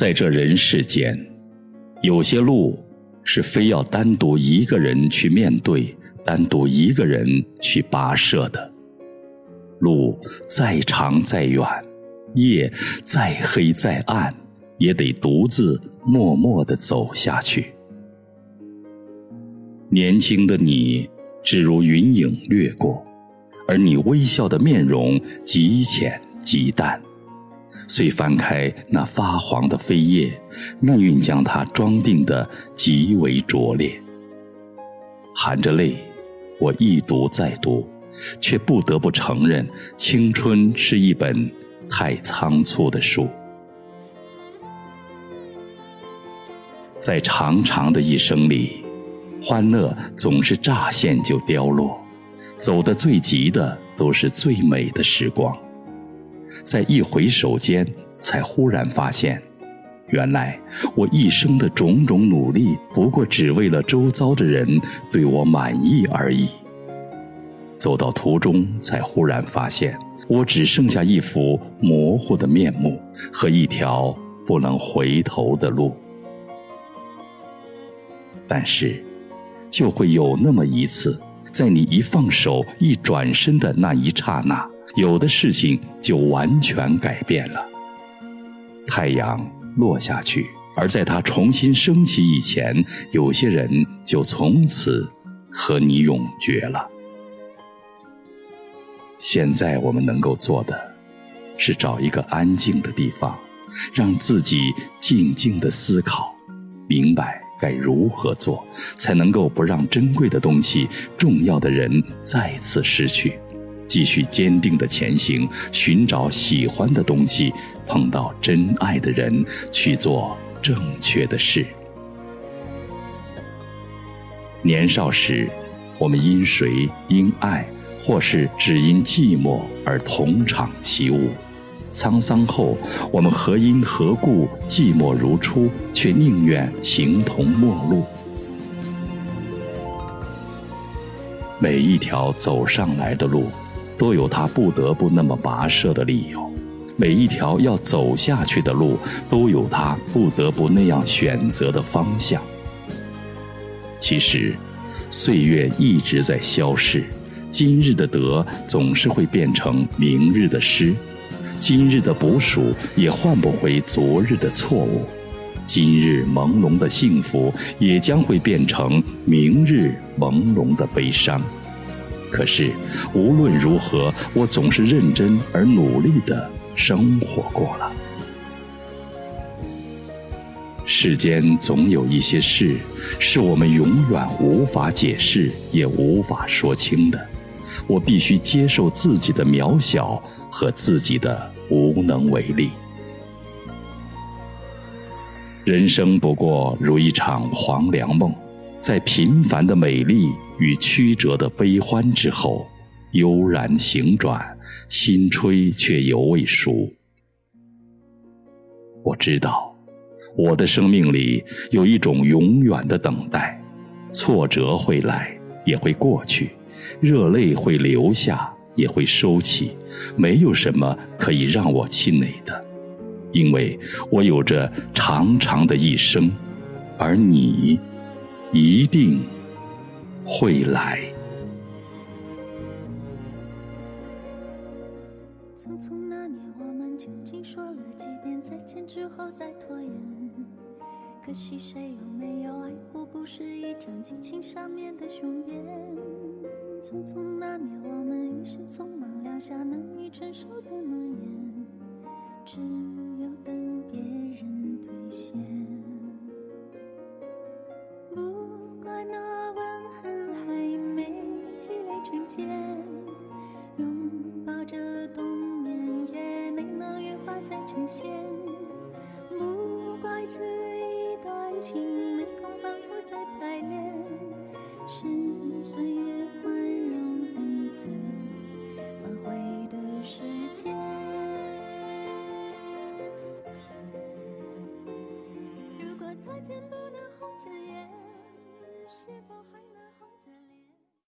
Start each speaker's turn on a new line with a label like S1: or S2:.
S1: 在这人世间，有些路是非要单独一个人去面对、单独一个人去跋涉的。路再长再远，夜再黑再暗，也得独自默默地走下去。年轻的你，只如云影掠过，而你微笑的面容极浅极淡。遂翻开那发黄的扉页，命运将它装订得极为拙劣。含着泪，我一读再读，却不得不承认，青春是一本太仓促的书。在长长的一生里，欢乐总是乍现就凋落，走得最急的都是最美的时光。在一回首间，才忽然发现，原来我一生的种种努力，不过只为了周遭的人对我满意而已。走到途中，才忽然发现，我只剩下一副模糊的面目和一条不能回头的路。但是，就会有那么一次，在你一放手、一转身的那一刹那。有的事情就完全改变了。太阳落下去，而在它重新升起以前，有些人就从此和你永绝了。现在我们能够做的，是找一个安静的地方，让自己静静的思考，明白该如何做，才能够不让珍贵的东西、重要的人再次失去。继续坚定的前行，寻找喜欢的东西，碰到真爱的人，去做正确的事。年少时，我们因谁因爱，或是只因寂寞而同场起舞；沧桑后，我们何因何故寂寞如初，却宁愿形同陌路。每一条走上来的路。都有他不得不那么跋涉的理由，每一条要走下去的路，都有他不得不那样选择的方向。其实，岁月一直在消逝，今日的得总是会变成明日的失，今日的捕鼠也换不回昨日的错误，今日朦胧的幸福也将会变成明日朦胧的悲伤。可是，无论如何，我总是认真而努力的生活过了。世间总有一些事，是我们永远无法解释，也无法说清的。我必须接受自己的渺小和自己的无能为力。人生不过如一场黄粱梦。在平凡的美丽与曲折的悲欢之后，悠然行转，心吹却犹未熟。我知道，我的生命里有一种永远的等待，挫折会来，也会过去；热泪会流下，也会收起。没有什么可以让我气馁的，因为我有着长长的一生，而你。一定会来。
S2: 匆匆那年，我们究竟说了几遍再见之后再拖延？可惜谁有没有爱过？不是一张激情上面的雄辩。匆匆那年，我们一时匆忙撂下难以承受的诺是岁月宽容恩赐反悔的时间。如果再见不，